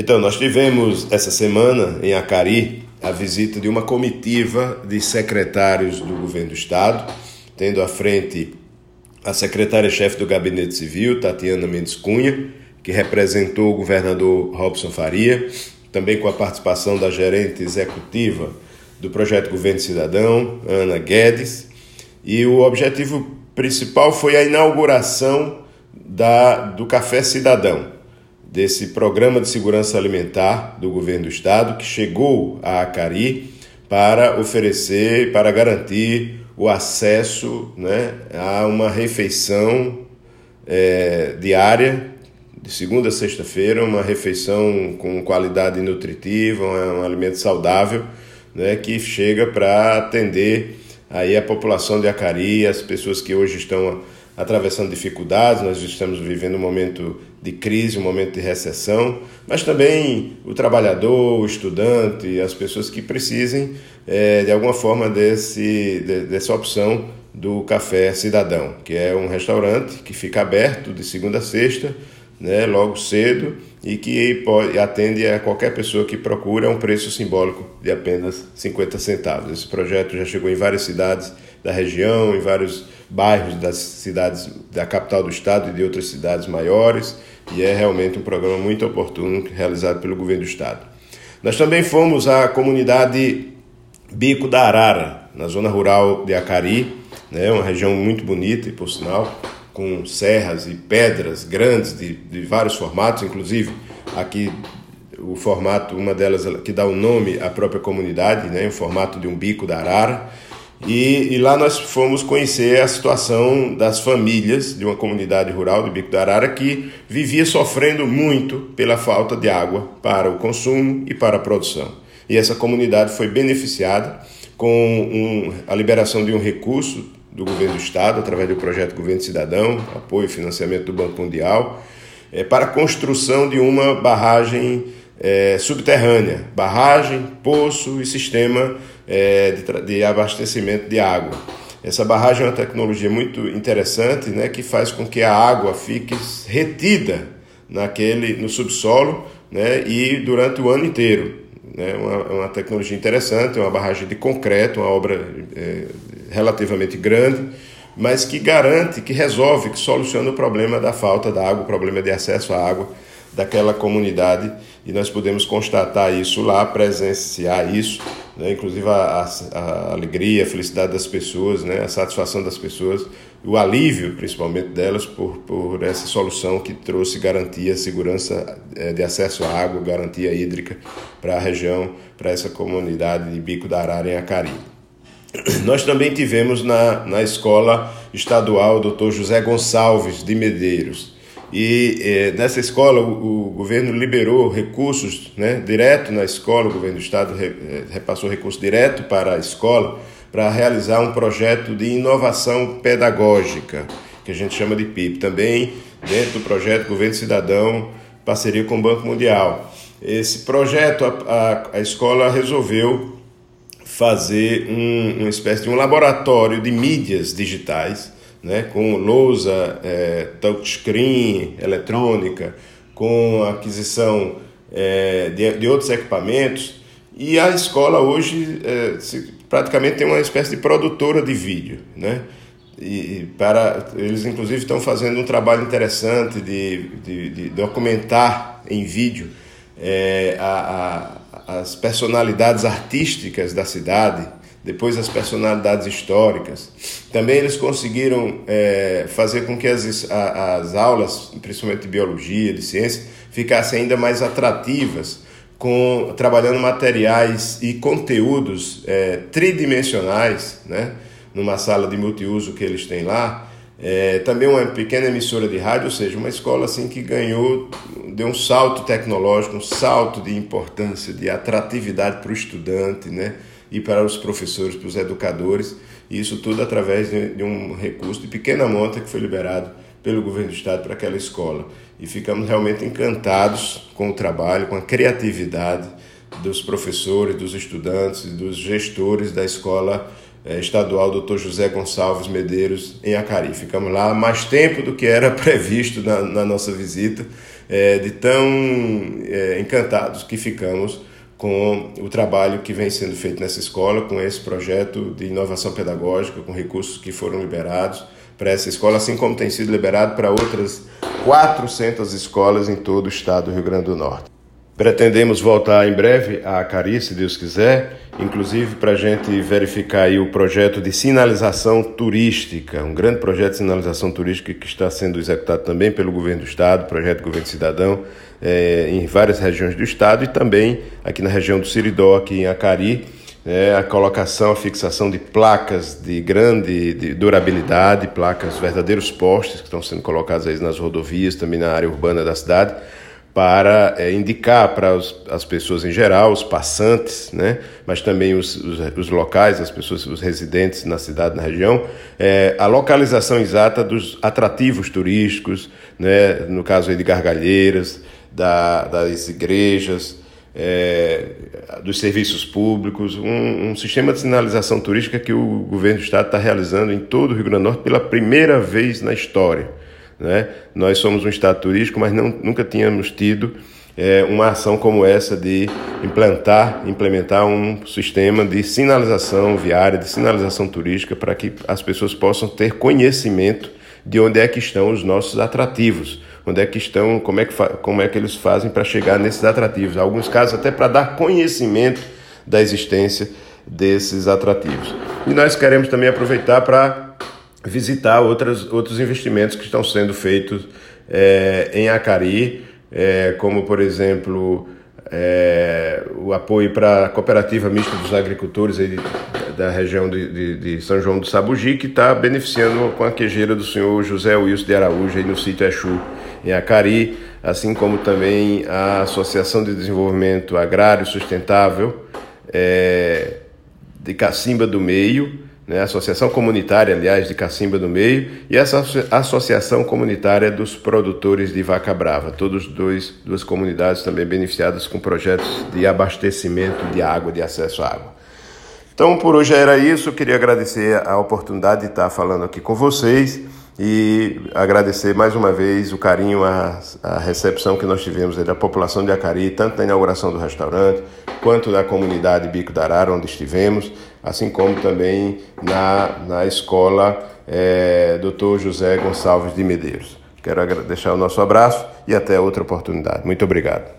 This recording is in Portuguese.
Então, nós tivemos essa semana em Acari a visita de uma comitiva de secretários do governo do estado, tendo à frente a secretária-chefe do Gabinete Civil, Tatiana Mendes Cunha, que representou o governador Robson Faria, também com a participação da gerente executiva do projeto Governo Cidadão, Ana Guedes, e o objetivo principal foi a inauguração da, do Café Cidadão, desse programa de segurança alimentar do governo do estado que chegou a Acari para oferecer, para garantir o acesso né, a uma refeição é, diária, de segunda a sexta-feira, uma refeição com qualidade nutritiva, um, um alimento saudável, né, que chega para atender aí a população de Acari, as pessoas que hoje estão atravessando dificuldades, nós estamos vivendo um momento de crise, um momento de recessão, mas também o trabalhador, o estudante, as pessoas que precisem é, de alguma forma desse, de, dessa opção do Café Cidadão, que é um restaurante que fica aberto de segunda a sexta, né, logo cedo, e que pode, atende a qualquer pessoa que procura um preço simbólico de apenas 50 centavos. Esse projeto já chegou em várias cidades da região, em vários bairros das cidades da capital do estado e de outras cidades maiores, e é realmente um programa muito oportuno realizado pelo governo do estado. Nós também fomos à comunidade Bico da Arara, na zona rural de Acari, né, uma região muito bonita e por sinal, com serras e pedras grandes de, de vários formatos, inclusive aqui o formato, uma delas que dá o nome à própria comunidade, né, o formato de um bico da arara, e, e, lá nós fomos conhecer a situação das famílias de uma comunidade rural do Bico da Arara que vivia sofrendo muito pela falta de água para o consumo e para a produção. E essa comunidade foi beneficiada com um, a liberação de um recurso do governo do estado através do projeto Governo Cidadão, apoio e financiamento do Banco Mundial, é, para a construção de uma barragem é, subterrânea, barragem, poço e sistema é, de, de, abastecimento de água. Essa barragem é uma tecnologia muito interessante, né, que faz com que a água fique retida naquele no subsolo, né, e durante o ano inteiro. É né, uma, uma tecnologia interessante, uma barragem de concreto, uma obra é, relativamente grande, mas que garante, que resolve, que soluciona o problema da falta da água, o problema de acesso à água daquela comunidade e nós podemos constatar isso lá, presenciar isso, né? inclusive a, a, a, alegria, a felicidade das pessoas, né? a satisfação das pessoas, o alívio principalmente delas por, por essa solução que trouxe garantia, segurança é, de acesso à água, garantia hídrica para a região, para essa comunidade de Bico da Arara em Acari. Nós também tivemos na, na escola estadual Dr. José Gonçalves de Medeiros, e eh, nessa escola o, o, governo liberou recursos né, direto na escola, o governo do estado re, eh, repassou recursos direto para a escola para realizar um projeto de inovação pedagógica, que a gente chama de PIP. Também dentro do projeto Governo Cidadão, parceria com o Banco Mundial. Esse projeto, a, a, a escola resolveu fazer um, uma espécie de um laboratório de mídias digitais né, com lousa, é, touchscreen, eletrônica, com aquisição é, de, de, outros equipamentos. E a escola hoje é, se, praticamente tem uma espécie de produtora de vídeo. Né? E, para, eles, inclusive, estão fazendo um trabalho interessante de, de, de documentar em vídeo é, a, a, as personalidades artísticas da cidade depois as personalidades históricas. Também eles conseguiram é, fazer com que as, as aulas, principalmente de biologia, de ciência, ficassem ainda mais atrativas, com, trabalhando materiais e conteúdos é, tridimensionais, né? numa sala de multiuso que eles têm lá. É, também uma pequena emissora de rádio, ou seja, uma escola assim que ganhou, deu um salto tecnológico, um salto de importância, de atratividade para o estudante, né? E para os professores, para os educadores, e isso tudo através de, de um recurso de pequena monta que foi liberado pelo governo do estado para aquela escola. E ficamos realmente encantados com o trabalho, com a criatividade dos professores, dos estudantes, dos gestores da escola eh, estadual Dr. José Gonçalves Medeiros em Acari. Ficamos lá mais tempo do que era previsto na, na nossa visita é, de tão é, encantados que ficamos com o trabalho que vem sendo feito nessa escola, com esse projeto de inovação pedagógica, com recursos que foram liberados para essa escola, assim como tem sido liberado para outras 400 escolas em todo o estado do Rio Grande do Norte. Pretendemos voltar em breve a Acari, se Deus quiser, inclusive para a gente verificar o projeto de sinalização turística, um grande projeto de sinalização turística que está sendo executado também pelo governo do estado, projeto Governo Cidadão, é, em várias regiões do estado e também aqui na região do Siridó, aqui em Acari, é, a colocação, a fixação de placas de grande de durabilidade, placas, verdadeiros postes que estão sendo colocados aí nas rodovias, também na área urbana da cidade, para é, indicar para os, as pessoas em geral, os passantes, né, mas também os, os, os, locais, as pessoas, os residentes na cidade, na região, é, a localização exata dos atrativos turísticos, né, no caso aí de Gargalheiras, da, das igrejas, é, dos serviços públicos, um, um, sistema de sinalização turística que o governo do estado está realizando em todo o Rio Grande do Norte pela primeira vez na história. Né? Nós somos um estado turístico, mas não, nunca tínhamos tido é, uma ação como essa de implantar, implementar um sistema de sinalização viária, de sinalização turística, para que as pessoas possam ter conhecimento de onde é que estão os nossos atrativos, onde é que estão, como é que, como é que eles fazem para chegar nesses atrativos. Em alguns casos, até para dar conhecimento da existência desses atrativos. E nós queremos também aproveitar para visitar outras, outros investimentos que estão sendo feitos é, em Acari, é, como por exemplo é, o apoio para a cooperativa mista dos agricultores aí da região de, de, de, São João do Sabugi, que está beneficiando com a quejeira do senhor José Wilson de Araújo aí no sítio Exu, em Acari, assim como também a Associação de Desenvolvimento Agrário Sustentável de Cacimba do Meio, né, Associação Comunitária, aliás, de Cacimba do Meio, e essa Associação Comunitária dos Produtores de Vaca Brava, todos dois, duas comunidades também beneficiadas com projetos de abastecimento de água, de acesso à água. Então, por hoje era isso, queria agradecer a oportunidade de estar falando aqui com vocês e agradecer mais uma vez o carinho, a, a recepção que nós tivemos da população de Acari, tanto na inauguração do restaurante, quanto na comunidade Bico da Arara, onde estivemos, assim como também na, na escola é, Dr. José Gonçalves de Medeiros. Quero deixar o nosso abraço e até outra oportunidade. Muito obrigado.